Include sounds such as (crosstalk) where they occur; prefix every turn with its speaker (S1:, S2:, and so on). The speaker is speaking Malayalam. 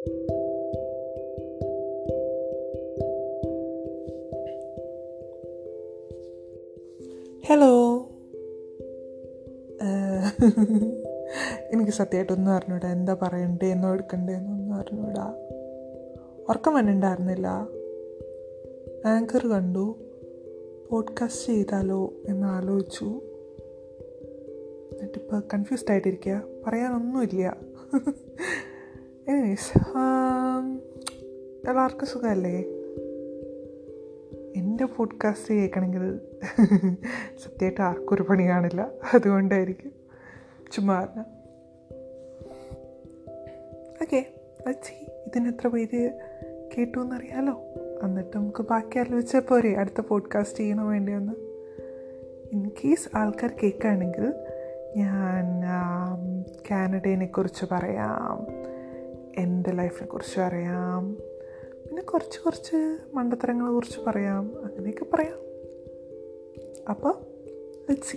S1: ഹലോ (laughs) എനിക്ക് സത്യമായിട്ടൊന്നും അറിഞ്ഞൂടാ. എന്താ പറയണ്ടേ? എന്നോ എടുക്കണ്ടേന്നൊന്നും അറിഞ്ഞൂടാ. ഉറക്കം വന്നിട്ടുണ്ടായിരുന്നില്ല. ആങ്കർ കണ്ടു. പോഡ്കാസ്റ്റ് ചെയ്താലോ എന്ന് ആലോചിച്ചു. എന്നിട്ടിപ്പോൾ കൺഫ്യൂസ്ഡ് ആയിട്ടിരിക്കുക പറയാനൊന്നുമില്ല. (laughs) എനിവേസ് എല്ലാവർക്കും സുഖമല്ലേ? എന്റെ പോഡ്കാസ്റ്റ് കേൾക്കണമെങ്കിൽ (laughs) സത്യമായിട്ട് ആർക്കും ഒരു പണി കാണില്ല. അതുകൊണ്ടായിരിക്കും ചുമ്മാ ഓക്കെ അച്ചി ഇതിനെത്ര പേര് കേട്ടു എന്നറിയാലോ? എന്നിട്ട് നമുക്ക് ബാക്കി ആലോചിച്ചാൽ പോരെ. അടുത്ത പോഡ്കാസ്റ്റ് ചെയ്യണോ വേണ്ടിയൊന്ന്. ഇൻ കേസ് ആൾക്കാർ കേൾക്കുകയാണെങ്കിൽ ഞാൻ കാനഡേനെ കുറിച്ച് പറയാം. എന്റെ ലൈഫിനെ കുറിച്ച് അറിയാം. പിന്നെ കുറച്ച് കുറച്ച് മണ്ടത്തരങ്ങളെ കുറിച്ച് പറയാം. അങ്ങനെയൊക്കെ പറയാം. അപ്പോൾ ലെറ്റ് സി